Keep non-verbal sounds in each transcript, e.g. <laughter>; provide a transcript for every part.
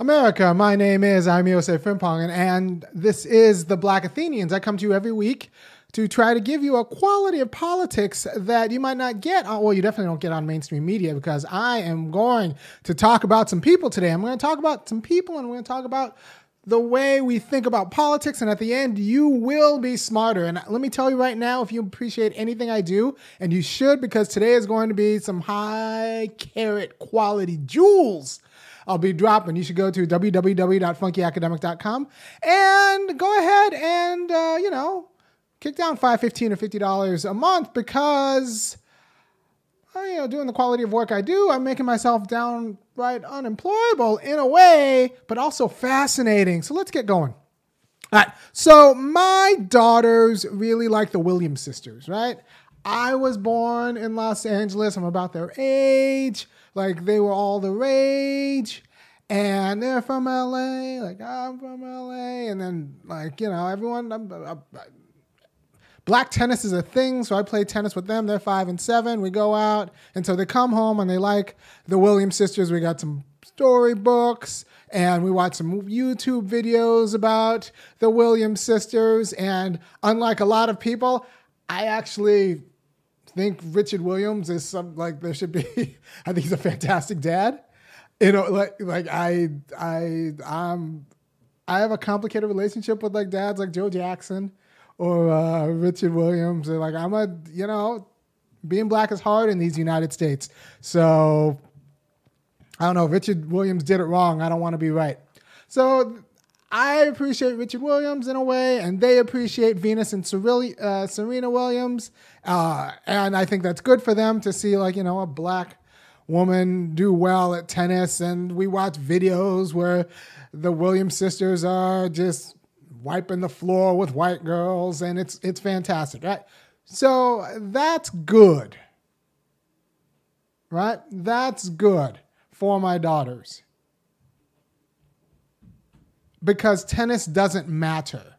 America, my name is I'm Yosef Frimpong, and this is the Black Athenians. I come to you every week to try to give you a quality of politics that you might not get on, well, you definitely don't get on mainstream media because I am going to talk about some people today. I'm going to talk about some people and we're going to talk about the way we think about politics. And at the end, you will be smarter. And let me tell you right now, if you appreciate anything I do, and you should, because today is going to be some high carat quality jewels I'll be dropping. You should go to www.funkyacademic.com and go ahead and, uh, you know, kick down five, fifteen, or $50 a month because, uh, you know, doing the quality of work I do, I'm making myself downright unemployable in a way, but also fascinating. So let's get going. All right. So my daughters really like the Williams sisters, right? I was born in Los Angeles. I'm about their age. Like they were all the rage. And they're from LA, like I'm from LA, and then like you know everyone. I'm, I'm, black tennis is a thing, so I play tennis with them. They're five and seven. We go out, and so they come home and they like the Williams sisters. We got some storybooks, and we watch some YouTube videos about the Williams sisters. And unlike a lot of people, I actually think Richard Williams is some like there should be. <laughs> I think he's a fantastic dad. You know, like like I I um I have a complicated relationship with like dads like Joe Jackson or uh, Richard Williams. Like I'm a you know being black is hard in these United States. So I don't know. Richard Williams did it wrong. I don't want to be right. So I appreciate Richard Williams in a way, and they appreciate Venus and uh, Serena Williams. Uh, and I think that's good for them to see, like, you know, a black woman do well at tennis. And we watch videos where the Williams sisters are just wiping the floor with white girls, and it's, it's fantastic, right? So that's good, right? That's good for my daughters because tennis doesn't matter.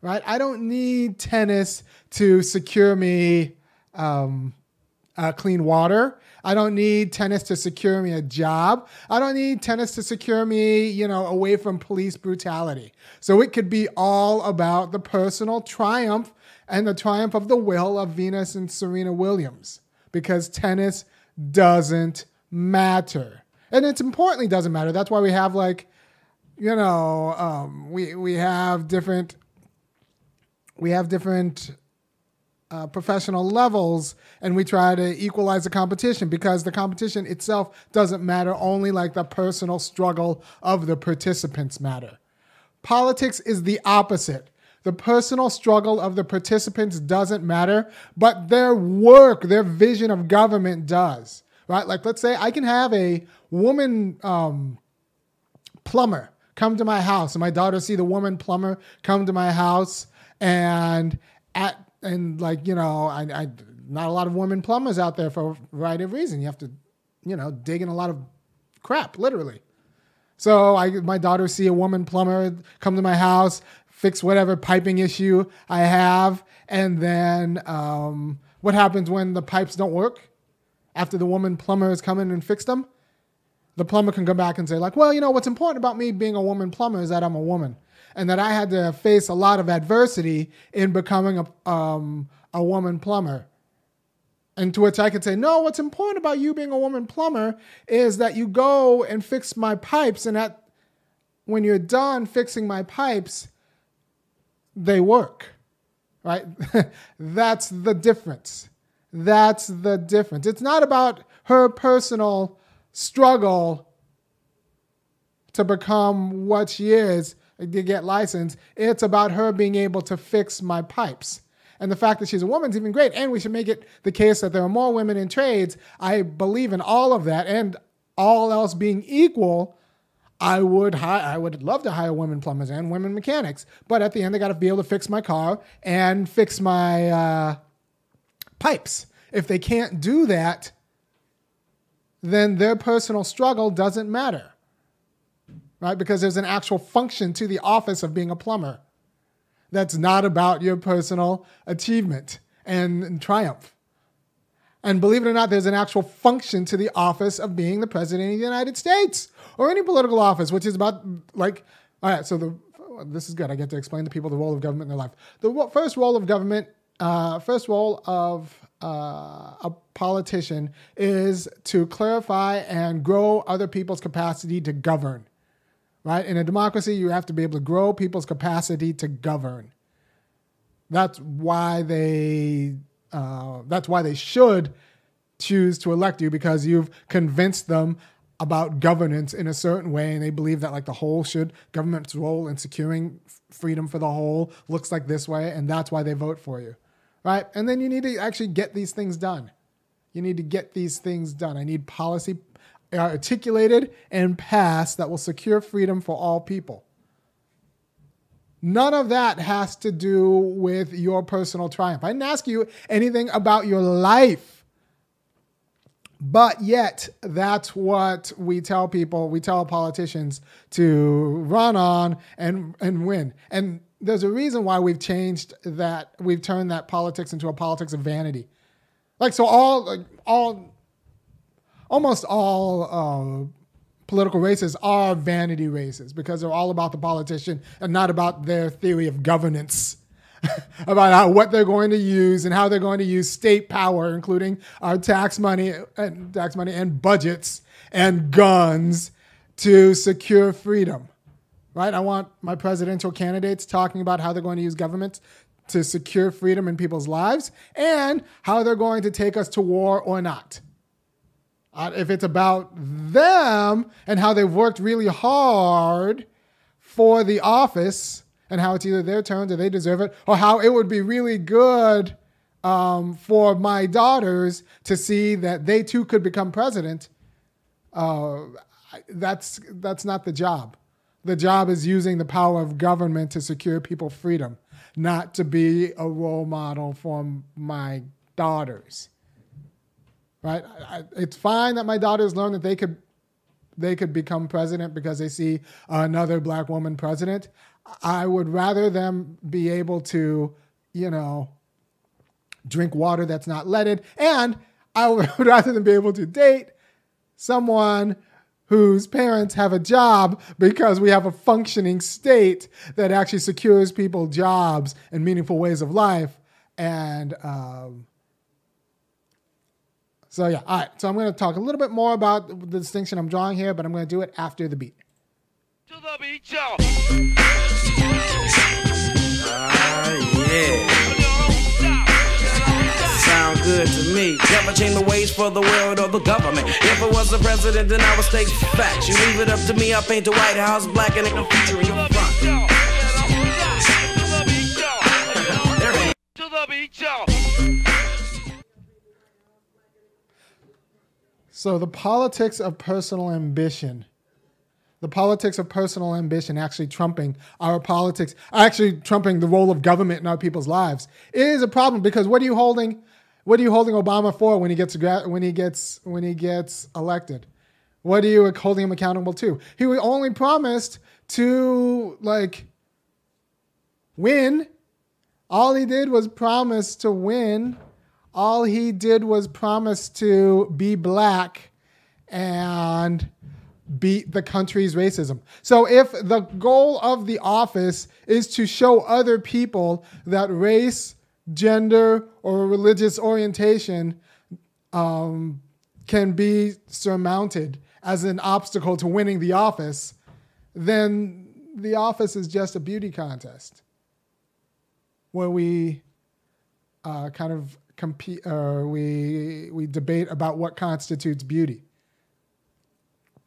Right? I don't need tennis to secure me um, uh, clean water. I don't need tennis to secure me a job. I don't need tennis to secure me, you know, away from police brutality. So it could be all about the personal triumph and the triumph of the will of Venus and Serena Williams because tennis doesn't matter. And it's importantly doesn't matter. That's why we have like you know, um, we we have different we have different uh, professional levels, and we try to equalize the competition because the competition itself doesn't matter. Only like the personal struggle of the participants matter. Politics is the opposite. The personal struggle of the participants doesn't matter, but their work, their vision of government does. Right? Like, let's say I can have a woman um, plumber come to my house. And my daughter see the woman plumber come to my house and at and like, you know, I, I not a lot of women plumbers out there for a variety of reasons. You have to, you know, dig in a lot of crap, literally. So I my daughter see a woman plumber come to my house, fix whatever piping issue I have, and then um, what happens when the pipes don't work after the woman plumber has come in and fixed them? the plumber can come back and say like, well, you know, what's important about me being a woman plumber is that I'm a woman, and that I had to face a lot of adversity in becoming a um, a woman plumber. And to which I could say, no, what's important about you being a woman plumber is that you go and fix my pipes, and that when you're done fixing my pipes, they work. Right? <laughs> That's the difference. That's the difference. It's not about her personal struggle to become what she is, to get licensed. It's about her being able to fix my pipes. And the fact that she's a woman is even great. And we should make it the case that there are more women in trades. I believe in all of that. And all else being equal, I would hi- I would love to hire women plumbers and women mechanics. But at the end, they got to be able to fix my car and fix my uh, pipes. If they can't do that, then their personal struggle doesn't matter, right? Because there's an actual function to the office of being a plumber that's not about your personal achievement and, and triumph. And believe it or not, there's an actual function to the office of being the president of the United States or any political office, which is about like, all right, so the this is good. I get to explain to people the role of government in their life. The first role of government, uh, first role of uh, a politician is to clarify and grow other people's capacity to govern. Right? In a democracy, you have to be able to grow people's capacity to govern. That's why they uh, that's why they should choose to elect you because you've convinced them about governance in a certain way and they believe that like the whole should government's role in securing freedom for the whole looks like this way and that's why they vote for you right and then you need to actually get these things done you need to get these things done i need policy Uh, articulated and passed that will secure freedom for all people None of that has to do with your personal triumph. I didn't ask you anything about your life. But yet, that's what we tell people, we tell politicians to run on and, and win. And there's a reason why we've changed that, we've turned that politics into a politics of vanity. Like, so all, like, all, almost all uh, political races are vanity races because they're all about the politician and not about their theory of governance. <laughs> about how, what they're going to use and how they're going to use state power, including our tax money and tax money and budgets and guns to secure freedom. Right? I want my presidential candidates talking about how they're going to use government to secure freedom in people's lives and how they're going to take us to war or not. Uh, if it's about them and how they've worked really hard for the office and how it's either their turn or they deserve it, or how it would be really good um, for my daughters to see that they too could become president, uh, that's that's not the job. The job is using the power of government to secure people freedom, not to be a role model for my daughters right? I, it's fine that my daughters learn that they could they could become president because they see another black woman president. I would rather them be able to, you know, drink water that's not leaded, and I <laughs> would rather than be able to date someone whose parents have a job because we have a functioning state that actually secures people jobs and meaningful ways of life and um, so yeah, all right. So I'm going to talk a little bit more about the distinction I'm drawing here, but I'm going to do it after the beat. To the beat, y'all. Uh, yeah. Sound good to me. Never change the ways for the world or the government. If I was the president, then I would state facts. You leave it up to me, I paint the White House black and ain't no future in your front. To the beat, y'all. So the politics of personal ambition, the politics of personal ambition actually trumping our politics, actually trumping the role of government in our people's lives is a problem because what are you holding? What are you holding Obama for when he gets when he gets when he gets elected? What are you holding him accountable to? He only promised to like win. All he did was promise to win all he did was promise to be black and beat the country's racism. So if the goal of the office is to show other people that race, gender, or religious orientation um, can be surmounted as an obstacle to winning the office, then the office is just a beauty contest where we uh, kind of compete or we we debate about what constitutes beauty.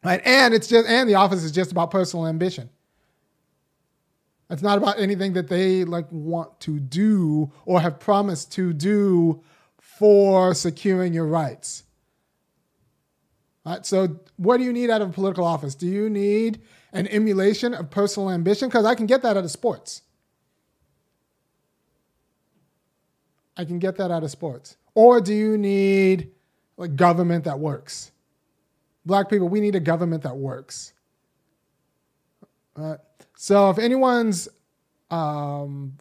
Right? And it's just and the office is just about personal ambition. It's not about anything that they like want to do or have promised to do for securing your rights. Right? So what do you need out of a political office? Do you need an emulation of personal ambition? Because I can get that out of sports. I can get that out of sports. Or do you need like government that works? Black people, we need a government that works. Uh, so if anyone's um,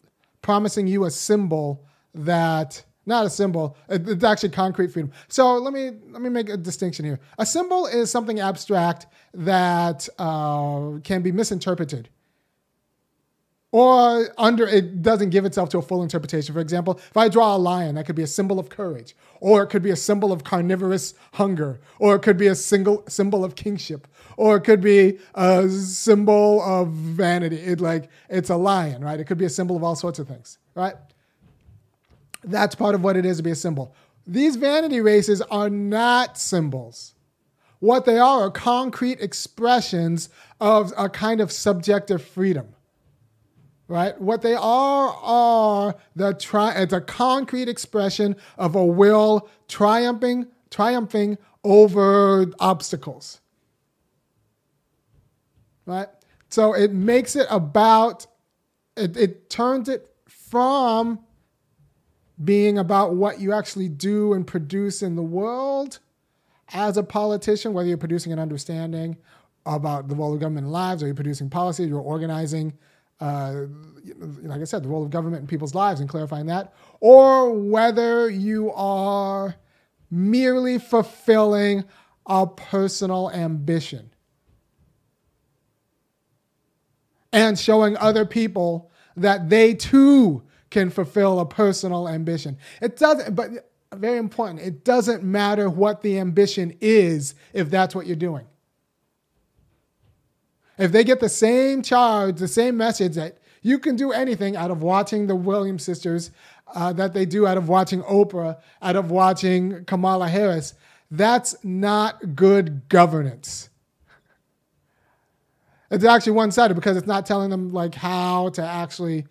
promising you a symbol that not a symbol. It's actually concrete freedom. So let me let me make a distinction here. A symbol is something abstract that uh, can be misinterpreted, or under it doesn't give itself to a full interpretation. For example, if I draw a lion, that could be a symbol of courage, or it could be a symbol of carnivorous hunger, or it could be a single symbol of kingship, or it could be a symbol of vanity. It like it's a lion, right? It could be a symbol of all sorts of things, right? That's part of what it is to be a symbol. These vanity races are not symbols. What they are are concrete expressions of a kind of subjective freedom. Right? What they are are the tri- it's a concrete expression of a will triumphing triumphing over obstacles. Right? So it makes it about it, it turns it from being about what you actually do and produce in the world as a politician, whether you're producing an understanding about the role of government lives, or you're producing policy, you're organizing, uh, like I said, the role of government in people's lives and clarifying that, or whether you are merely fulfilling a personal ambition and showing other people that they too can fulfill a personal ambition. It doesn't, but very important, it doesn't matter what the ambition is if that's what you're doing. If they get the same charge, the same message that you can do anything out of watching the Williams sisters, uh, that they do out of watching Oprah, out of watching Kamala Harris, that's not good governance. It's actually one sided because it's not telling them like how to actually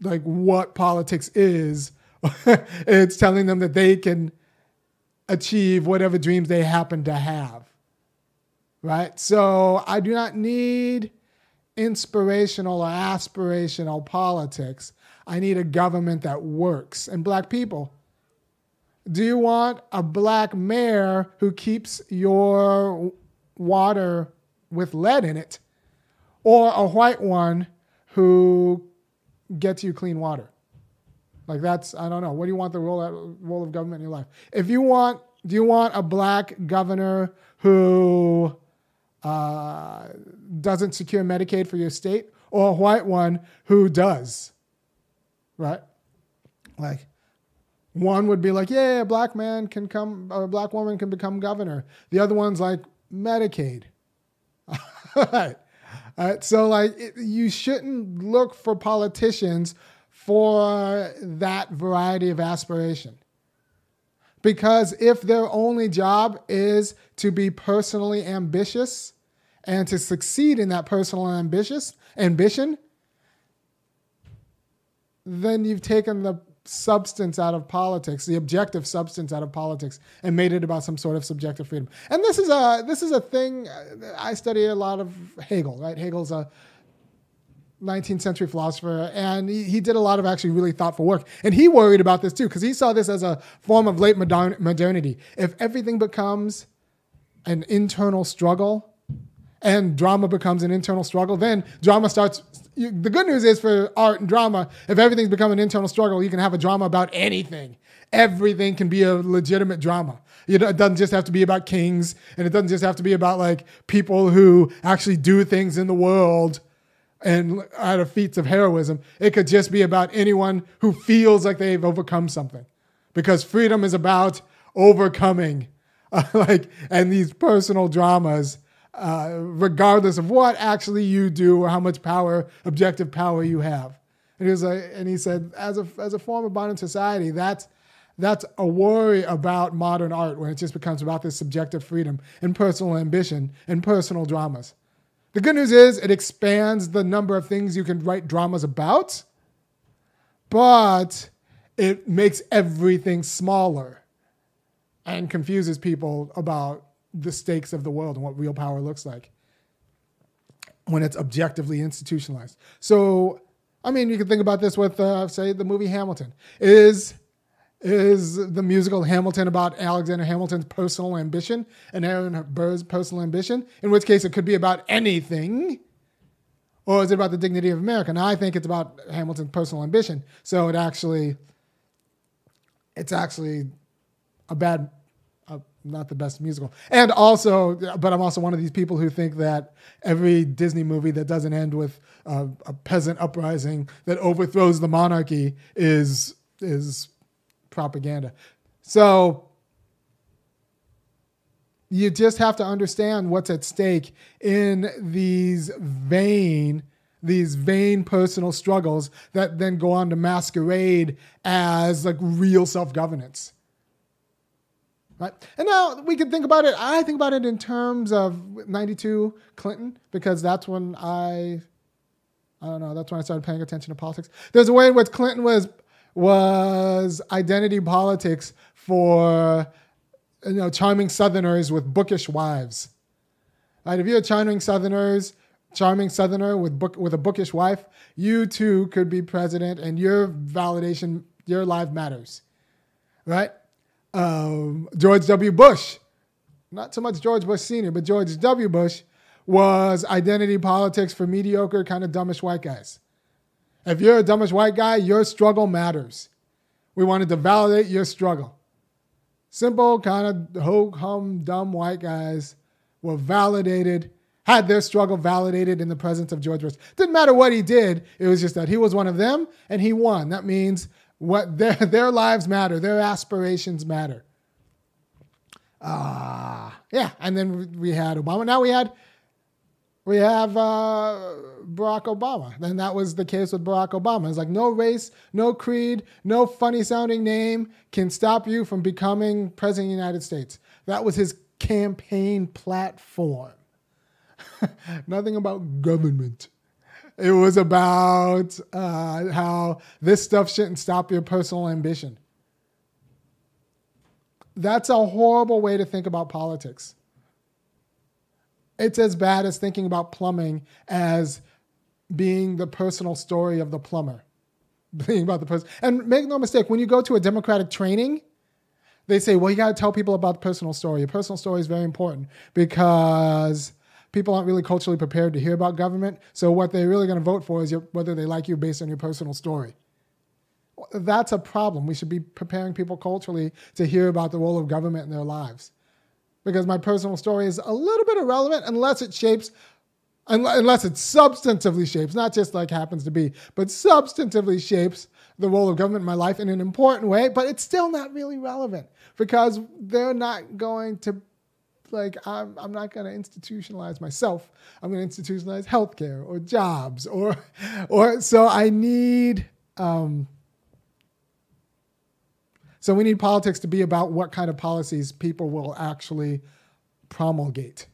like what politics is. <laughs> it's telling them that they can achieve whatever dreams they happen to have. Right? So I do not need inspirational or aspirational politics. I need a government that works. And black people, do you want a black mayor who keeps your water with lead in it or a white one who gets you clean water. Like that's I don't know. What do you want the role role of government in your life? If you want, do you want a black governor who uh, doesn't secure Medicaid for your state, or a white one who does? Right? Like one would be like, yeah, a black man can come, or a black woman can become governor. The other one's like Medicaid. <laughs> right. Uh, so, like, it, you shouldn't look for politicians for that variety of aspiration. Because if their only job is to be personally ambitious and to succeed in that personal ambitious ambition, then you've taken the substance out of politics, the objective substance out of politics, and made it about some sort of subjective freedom. And this is a this is a thing. Uh, I study a lot of Hegel. Right, Hegel's a 19th century philosopher, and he, he did a lot of actually really thoughtful work. And he worried about this too, because he saw this as a form of late modern, modernity. If everything becomes an internal struggle, and drama becomes an internal struggle, then drama starts. You, the good news is for art and drama, if everything's become an internal struggle, you can have a drama about anything. Everything can be a legitimate drama. It doesn't just have to be about kings, and it doesn't just have to be about like people who actually do things in the world and out of feats of heroism. It could just be about anyone who feels like they've overcome something, because freedom is about overcoming, uh, <laughs> like, and these personal dramas uh, regardless of what actually you do or how much power, objective power you have. And he was like, and he said, as a as a form of modern society, that's that's a worry about modern art when it just becomes about this subjective freedom and personal ambition and personal dramas. The good news is it expands the number of things you can write dramas about, but it makes everything smaller and confuses people about the stakes of the world and what real power looks like when it's objectively institutionalized. So, I mean, you can think about this with, uh, say, the movie Hamilton. Is is the musical Hamilton about Alexander Hamilton's personal ambition and Aaron Burr's personal ambition? In which case, it could be about anything. Or is it about the dignity of America? Now, I think it's about Hamilton's personal ambition. So it actually it's actually a bad, uh, not the best musical. And also, but I'm also one of these people who think that every Disney movie that doesn't end with uh, a peasant uprising that overthrows the monarchy is is propaganda. So you just have to understand what's at stake in these vain these vain personal struggles that then go on to masquerade as like real self-governance. Right? And now we can think about it i think about it in terms of 92 clinton because that's when i i don't know that's when i started paying attention to politics. There's a way in which clinton was was identity politics for you know charming southerners with bookish wives. Right? If you're a charming southerners charming southerner with book with a bookish wife you too could be president and your validation your life matters. Right? Um, george w. Bush not so much george bush senior but george w. Bush was identity politics for mediocre kind of dumbish white guys if you're a dumbish white guy your struggle matters we wanted to validate your struggle simple kind of ho hum dumb white guys were validated had their struggle validated in the presence of George Bush. Didn't matter what he did, it was just that he was one of them and he won. That means what <laughs> their, their lives matter, their aspirations matter. Ah, uh, yeah. And then we had Obama. Now we had we have uh, Barack Obama. And that was the case with Barack Obama. It's like no race, no creed, no funny sounding name can stop you from becoming president of the United States. That was his campaign platform. <laughs> nothing about government. It was about uh, how this stuff shouldn't stop your personal ambition. That's a horrible way to think about politics. It's as bad as thinking about plumbing as being the personal story of the plumber. <laughs> Being about the person. And make no mistake, when you go to a democratic training, they say, well, you got to tell people about the personal story. Your personal story is very important because people aren't really culturally prepared to hear about government. So what they're really going to vote for is your, whether they like you based on your personal story. That's a problem. We should be preparing people culturally to hear about the role of government in their lives. Because my personal story is a little bit irrelevant unless it shapes, unless it substantively shapes, not just like happens to be, but substantively shapes the role of government in my life in an important way, but it's still not really relevant because they're not going to like I'm, I'm not going to institutionalize myself. I'm going to institutionalize healthcare or jobs or, <laughs> or so I need. Um, so we need politics to be about what kind of policies people will actually promulgate,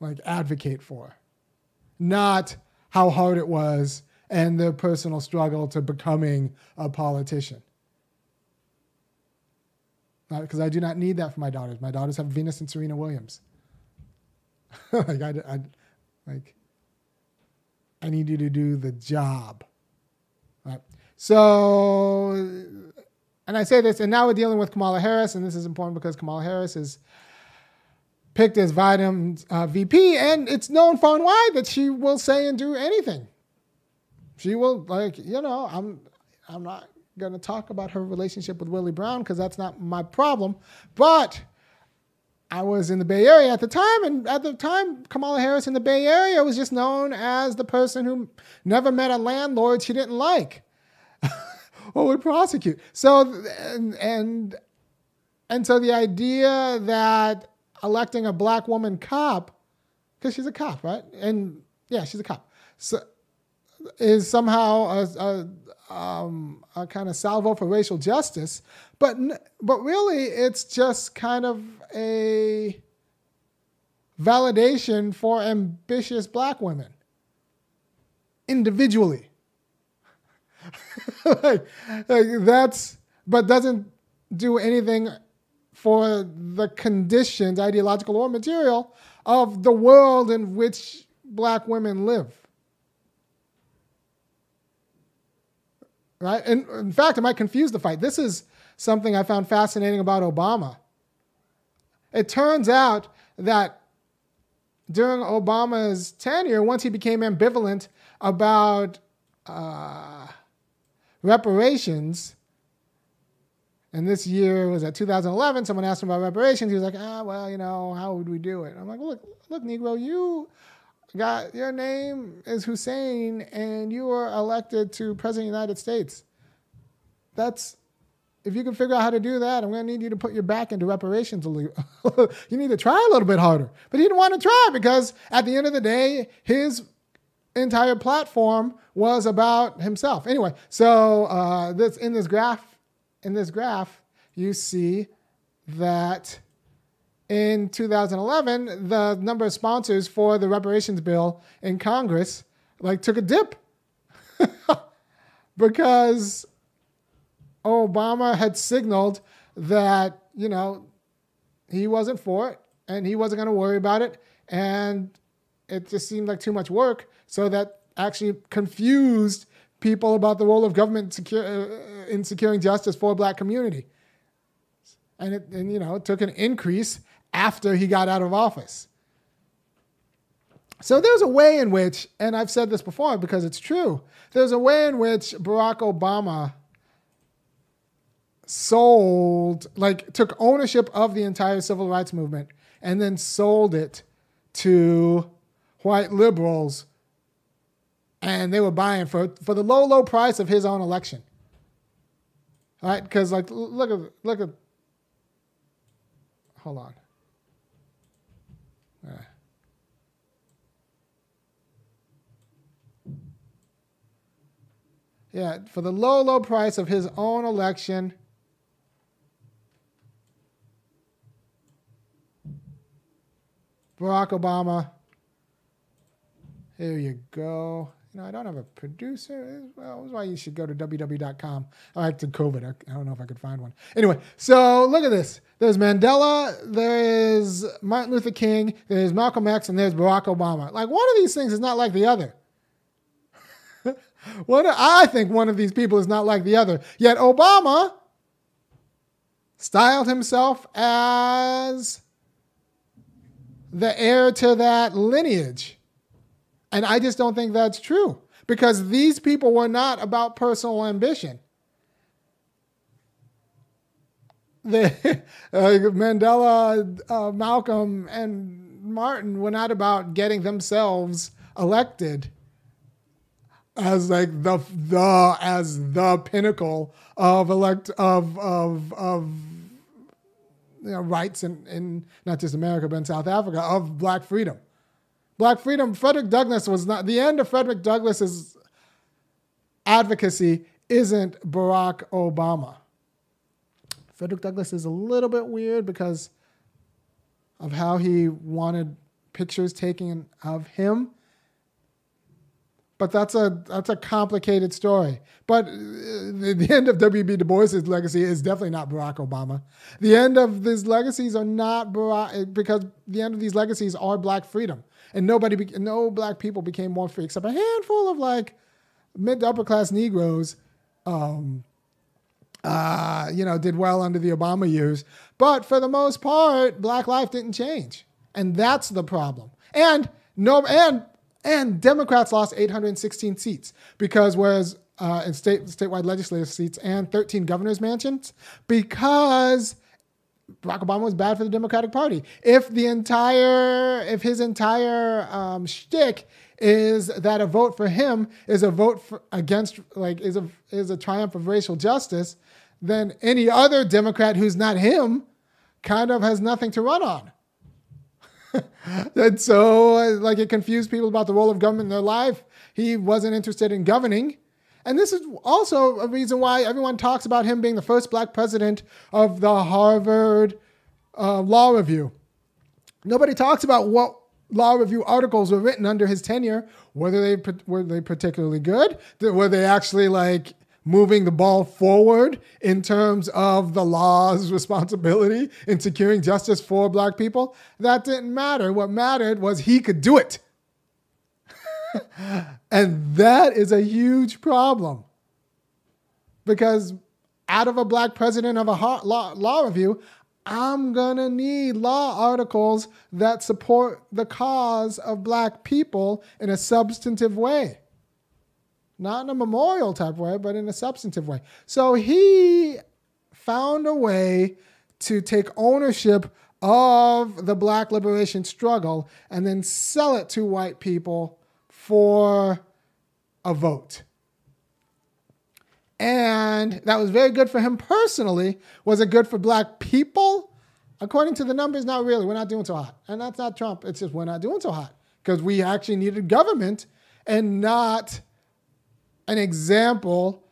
like advocate for, not how hard it was and their personal struggle to becoming a politician because I do not need that for my daughters. My daughters have Venus and Serena Williams. <laughs> like I, I, like I need you to do the job. Right. So, and I say this, and now we're dealing with Kamala Harris, and this is important because Kamala Harris is picked as Biden's uh, VP, and it's known far and wide that she will say and do anything. She will like, you know, I'm, I'm not to talk about her relationship with Willie Brown because that's not my problem. But I was in the Bay Area at the time, and at the time, Kamala Harris in the Bay Area was just known as the person who never met a landlord she didn't like <laughs> or would prosecute. So, and, and, and so the idea that electing a black woman cop, because she's a cop, right? And yeah, she's a cop. So, is somehow a, a, um, a kind of salvo for racial justice, but but really it's just kind of a validation for ambitious black women individually. <laughs> like, like that's but doesn't do anything for the conditions, ideological or material, of the world in which black women live. right? And in fact, it might confuse the fight. This is something I found fascinating about Obama. It turns out that during Obama's tenure, once he became ambivalent about uh, reparations, And this year was at 2011. Someone asked him about reparations. He was like, ah, well, you know, how would we do it? I'm like, look, look, Negro, you got your name is Hussein, and you were elected to president of the United States. That's if you can figure out how to do that, I'm going to need you to put your back into reparations <laughs> you need to try a little bit harder. But he didn't want to try because at the end of the day, his entire platform was about himself. Anyway, so uh, this in this graph in this graph, you see that in 2011, the number of sponsors for the reparations bill in Congress like took a dip. <laughs> Because Obama had signaled that, you know, he wasn't for it and he wasn't going to worry about it. And it just seemed like too much work so that actually confused people about the role of government secure, uh, in securing justice for a black community. And it, and you know, it took an increase after he got out of office. So there's a way in which, and I've said this before because it's true, there's a way in which Barack Obama sold, like, took ownership of the entire civil rights movement and then sold it to white liberals and they were buying for for the low low price of his own election. All right, because like look at look at. Hold on. Yeah, for the low, low price of his own election. Barack Obama. Here you go you know, I don't have a producer. Well, that's why you should go to www.com. I like to COVID. I, don't know if I could find one. Anyway, so look at this. There's Mandela, there is Martin Luther King, there's Malcolm X, and there's Barack Obama. Like one of these things is not like the other. <laughs> one, I think one of these people is not like the other. Yet Obama styled himself as the heir to that lineage. And I just don't think that's true because these people were not about personal ambition. The, <laughs> uh, Mandela, uh, Malcolm, and Martin were not about getting themselves elected as like the the as the pinnacle of elect of of of you know, rights in, in not just America but in South Africa of black freedom. Black freedom, Frederick Douglass was not, the end of Frederick Douglass's advocacy isn't Barack Obama. Frederick Douglass is a little bit weird because of how he wanted pictures taken of him. But that's a that's a complicated story. But uh, the, the end of W.B. Du Bois's legacy is definitely not Barack Obama. The end of these legacies are not Barack because the end of these legacies are Black freedom and nobody, be, no black people became more free except a handful of like mid to upper class Negroes. Um, uh, you know, did well under the Obama years, but for the most part, black life didn't change, and that's the problem. And no, and and Democrats lost 816 seats because whereas uh, in state statewide legislative seats and 13 governors' mansions because Barack Obama was bad for the Democratic Party. If the entire, if his entire um, shtick is that a vote for him is a vote for, against, like, is a is a triumph of racial justice, then any other Democrat who's not him kind of has nothing to run on. <laughs> and so, like, it confused people about the role of government in their life. He wasn't interested in governing. And this is also a reason why everyone talks about him being the first black president of the Harvard uh, Law Review. Nobody talks about what law review articles were written under his tenure, whether they were they particularly good, were they actually like moving the ball forward in terms of the law's <laughs> responsibility in securing justice for black people. That didn't matter. What mattered was he could do it. And that is a huge problem because out of a black president of a law, law review, I'm going to need law articles that support the cause of black people in a substantive way. Not in a memorial type way, but in a substantive way. So he found a way to take ownership of the black liberation struggle and then sell it to white people for a vote. And that was very good for him personally. Was it good for black people? According to the numbers, not really. We're not doing so hot. And that's not Trump. It's just we're not doing so hot because we actually needed government and not an example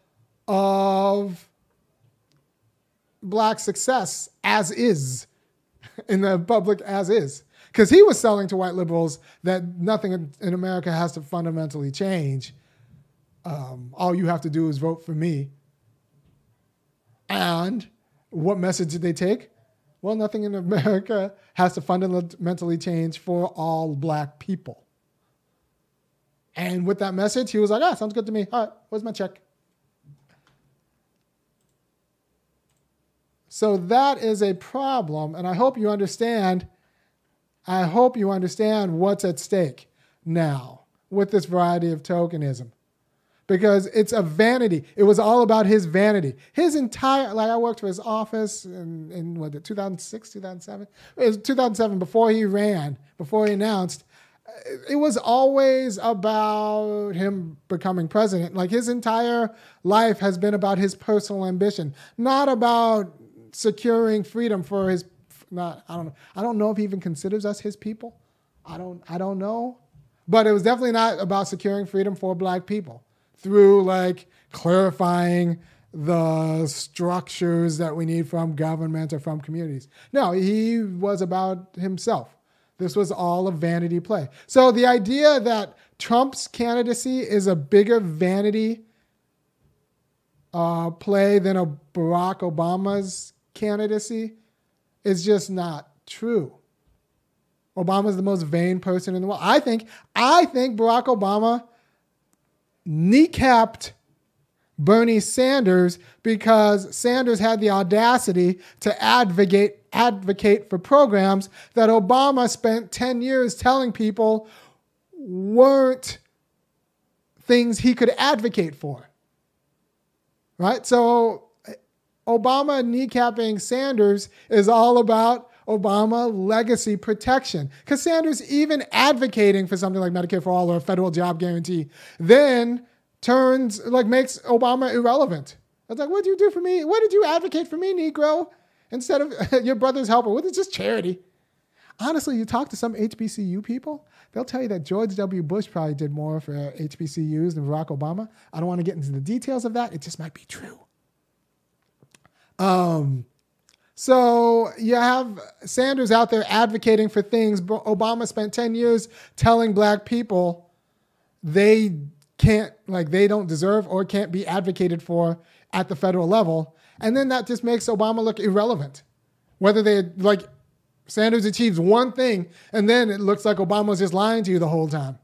of black success as is <laughs> in the public as is because he was selling to white liberals that nothing in, America has to fundamentally change. Um, all you have to do is vote for me. And what message did they take? Well, nothing in America has to fundamentally change for all black people. And with that message, he was like, ah, sounds good to me. All right, where's my check? So that is a problem. And I hope you understand. I hope you understand what's at stake now with this variety of tokenism. Because it's a vanity. It was all about his vanity. His entire, like I worked for his office in, in what, 2006, 2007? It was 2007 before he ran, before he announced it was always about him becoming president. Like his entire life has been about his personal ambition, not about securing freedom for his not I don't know. I don't know if he even considers us his people. I don't I don't know. But it was definitely not about securing freedom for black people through like clarifying the structures that we need from government or from communities. No, he was about himself. This was all a vanity play. So the idea that Trump's candidacy is a bigger vanity uh, play than a Barack Obama's candidacy is just not true. Obama's the most vain person in the world. I think I think Barack Obama kneecapped Bernie Sanders because Sanders had the audacity to advocate advocate for programs that Obama spent 10 years telling people weren't things he could advocate for. Right? So Obama kneecapping Sanders is all about Obama legacy protection. Because Sanders, even advocating for something like Medicare for all or a federal job guarantee, then turns, like, makes Obama irrelevant. It's like, what did you do for me? What did you advocate for me, Negro? Instead of <laughs> your brother's helper, what is just charity? Honestly, you talk to some HBCU people, they'll tell you that George W. Bush probably did more for HBCUs than Barack Obama. I don't want to get into the details of that. It just might be true. Um, so you have Sanders out there advocating for things. Obama spent 10 years telling black people they can't, like, they don't deserve or can't be advocated for at the federal level. And then that just makes Obama look irrelevant. Whether they, like, Sanders achieves one thing and then it looks like Obama was just lying to you the whole time.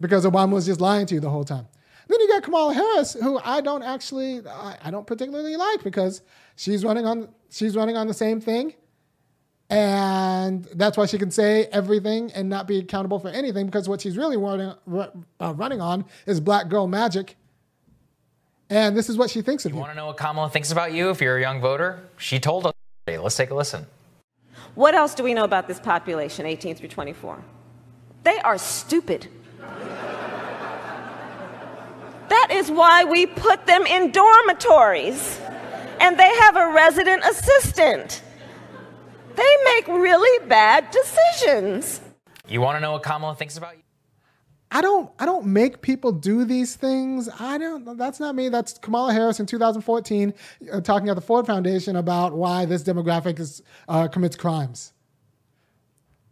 Because Obama was just lying to you the whole time. Then you got Kamala Harris, who I don't actually, I, I don't particularly like because she's running on, she's running on the same thing, and that's why she can say everything and not be accountable for anything because what she's really running, uh, running on is black girl magic. And this is what she thinks of you. You want to know what Kamala thinks about you if you're a young voter? She told us. Let's take a listen. What else do we know about this population, 18 through 24? They are stupid. That is why we put them in dormitories and they have a resident assistant. They make really bad decisions. You want to know what Kamala thinks about you? I don't I don't make people do these things. I don't that's not me. That's Kamala Harris in 2014 uh, talking at the Ford Foundation about why this demographic is, uh, commits crimes.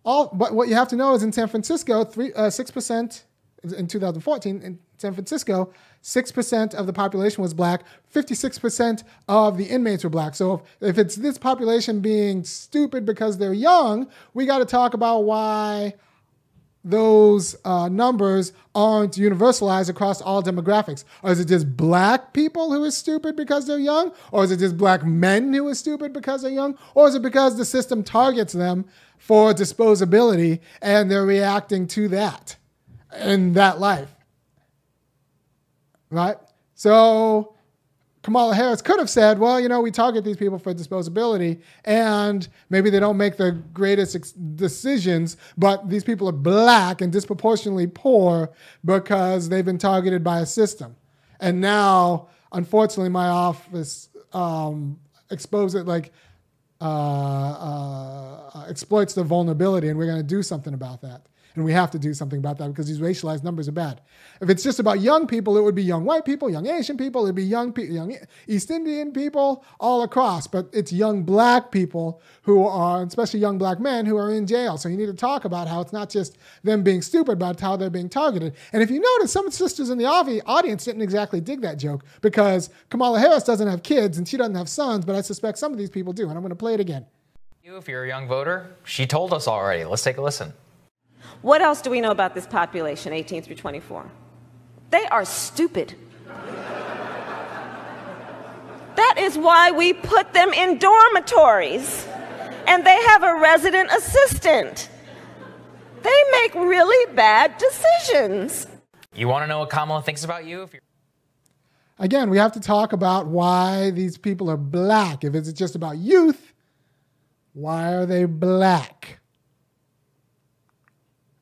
All but what you have to know is in San Francisco, three uh, six percent in 2014 in San Francisco, 6% of the population was black, 56% of the inmates were black. So if, if it's this population being stupid because they're young, we got to talk about why those uh, numbers aren't universalized across all demographics. Or is it just black people who are stupid because they're young? Or is it just black men who are stupid because they're young? Or is it because the system targets them for disposability and they're reacting to that in that life? Right? So Kamala Harris could have said, well, you know, we target these people for disposability and maybe they don't make the greatest ex- decisions, but these people are black and disproportionately poor because they've been targeted by a system. And now, unfortunately, my office um, exposes it like uh, uh, exploits the vulnerability, and we're going to do something about that. And we have to do something about that because these racialized numbers are bad. If it's just about young people, it would be young white people, young Asian people, it'd be young young East Indian people all across. But it's young black people who are, especially young black men, who are in jail. So you need to talk about how it's not just them being stupid, but how they're being targeted. And if you notice, some sisters in the audience didn't exactly dig that joke because Kamala Harris doesn't have kids and she doesn't have sons, but I suspect some of these people do. And I'm going to play it again. You, if you're a young voter, she told us already. Let's take a listen. What else do we know about this population, 18 through 24? They are stupid. that is why we put them in dormitories and they have a resident assistant. They make really bad decisions. You want to know what Kamala thinks about you? If you're Again, we have to talk about why these people are black. If it's just about youth, why are they black?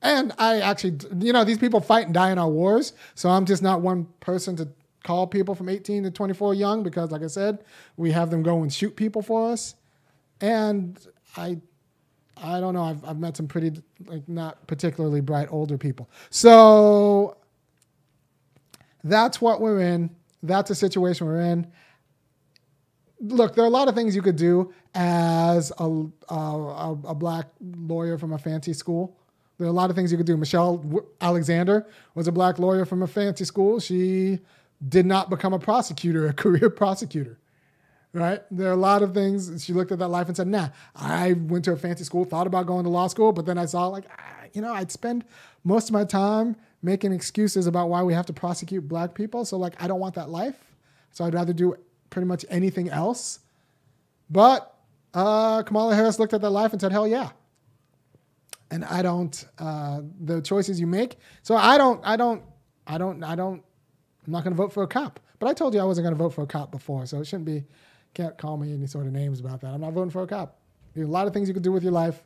And I actually, you know, these people fight and die in our wars. So I'm just not one person to call people from 18 to 24 young because, like I said, we have them go and shoot people for us. And I, I don't know. I've, I've met some pretty, like, not particularly bright older people. So that's what we're in. That's the situation we're in. Look, there are a lot of things you could do as a, a, a black lawyer from a fancy school there are a lot of things you could do. Michelle Alexander was a black lawyer from a fancy school. She did not become a prosecutor, <laughs> a career prosecutor. Right? There are a lot of things. She looked at that life and said, nah, I went to a fancy school, thought about going to law school, but then I saw, like, you know, I'd spend most of my time making excuses about why we have to prosecute black people. So, like, I don't want that life. So I'd rather do pretty much anything else. But uh, Kamala Harris looked at that life and said, hell yeah and I don't uh, the choices you make. So I don't, I don't, I don't, I don't. I'm not going to vote for a cop. But I told you I wasn't going to vote for a cop before, so it shouldn't be. Can't call me any sort of names about that. I'm not voting for a cop. There's a lot of things you could do with your life.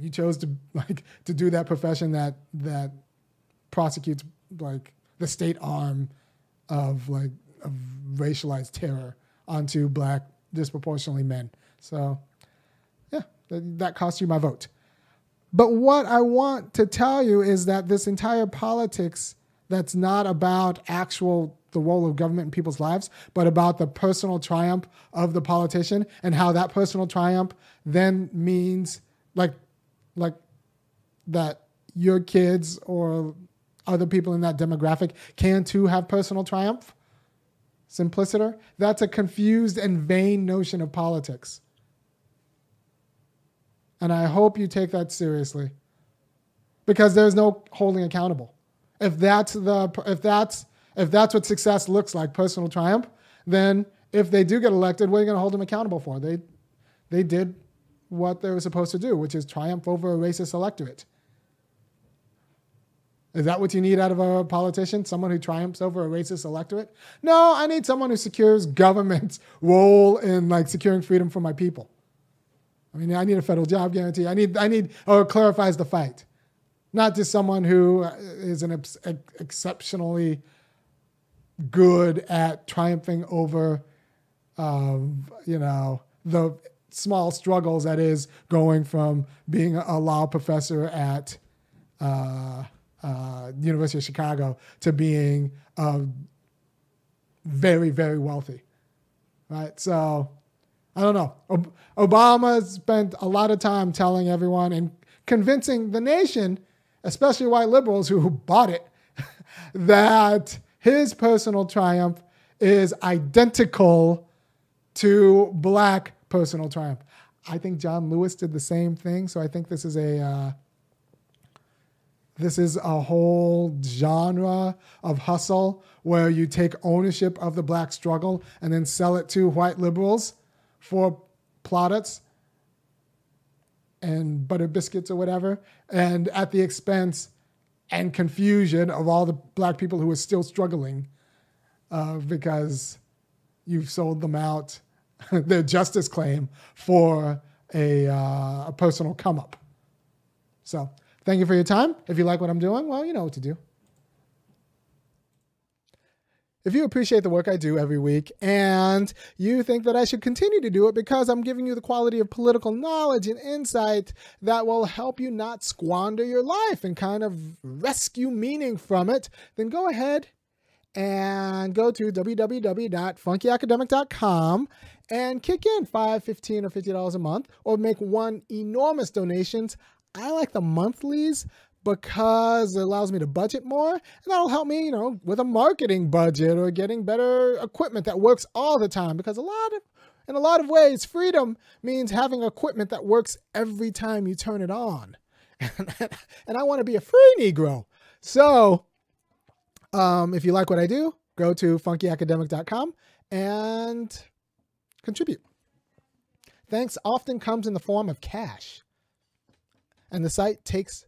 You chose to <laughs> like to do that profession that that prosecutes like the state arm of like of racialized terror onto black disproportionately men. So that cost you my vote. But what I want to tell you is that this entire politics that's not about actual the role of government in people's lives, but about the personal triumph of the politician and how that personal triumph then means like like that your kids or other people in that demographic can too have personal triumph. Simpliciter. That's a confused and vain notion of politics. And I hope you take that seriously. Because there's no holding accountable. If that's the if that's if that's what success looks like, personal triumph, then if they do get elected, what are you going to hold them accountable for? They they did what they were supposed to do, which is triumph over a racist electorate. Is that what you need out of a politician? Someone who triumphs over a racist electorate? No, I need someone who secures government's <laughs> role in like securing freedom for my people. I mean, I need a federal job guarantee. I need, I need, or clarifies the fight. Not just someone who is an ex- exceptionally good at triumphing over, um, you know, the small struggles that is going from being a law professor at uh, uh, University of Chicago to being uh, very, very wealthy, right? So I don't know. Obama spent a lot of time telling everyone and convincing the nation, especially white liberals who bought it, <laughs> that his personal triumph is identical to black personal triumph. I think John Lewis did the same thing. So I think this is a uh, this is a whole genre of hustle where you take ownership of the black struggle and then sell it to white liberals for plaudits and butter biscuits or whatever, and at the expense and confusion of all the black people who are still struggling uh, because you've sold them out <laughs> their justice claim for a, uh, a personal come up. So thank you for your time. If you like what I'm doing, well, you know what to do. If you appreciate the work I do every week and you think that I should continue to do it because I'm giving you the quality of political knowledge and insight that will help you not squander your life and kind of rescue meaning from it, then go ahead and go to www.funkyacademic.com and kick in 5 15 or $50 a month or make one enormous donations. I like the monthlies because it allows me to budget more and that'll help me, you know, with a marketing budget or getting better equipment that works all the time because a lot of in a lot of ways freedom means having equipment that works every time you turn it on. <laughs> and I want to be a free negro. So, um, if you like what I do, go to funkyacademic.com and contribute. Thanks often comes in the form of cash. And the site takes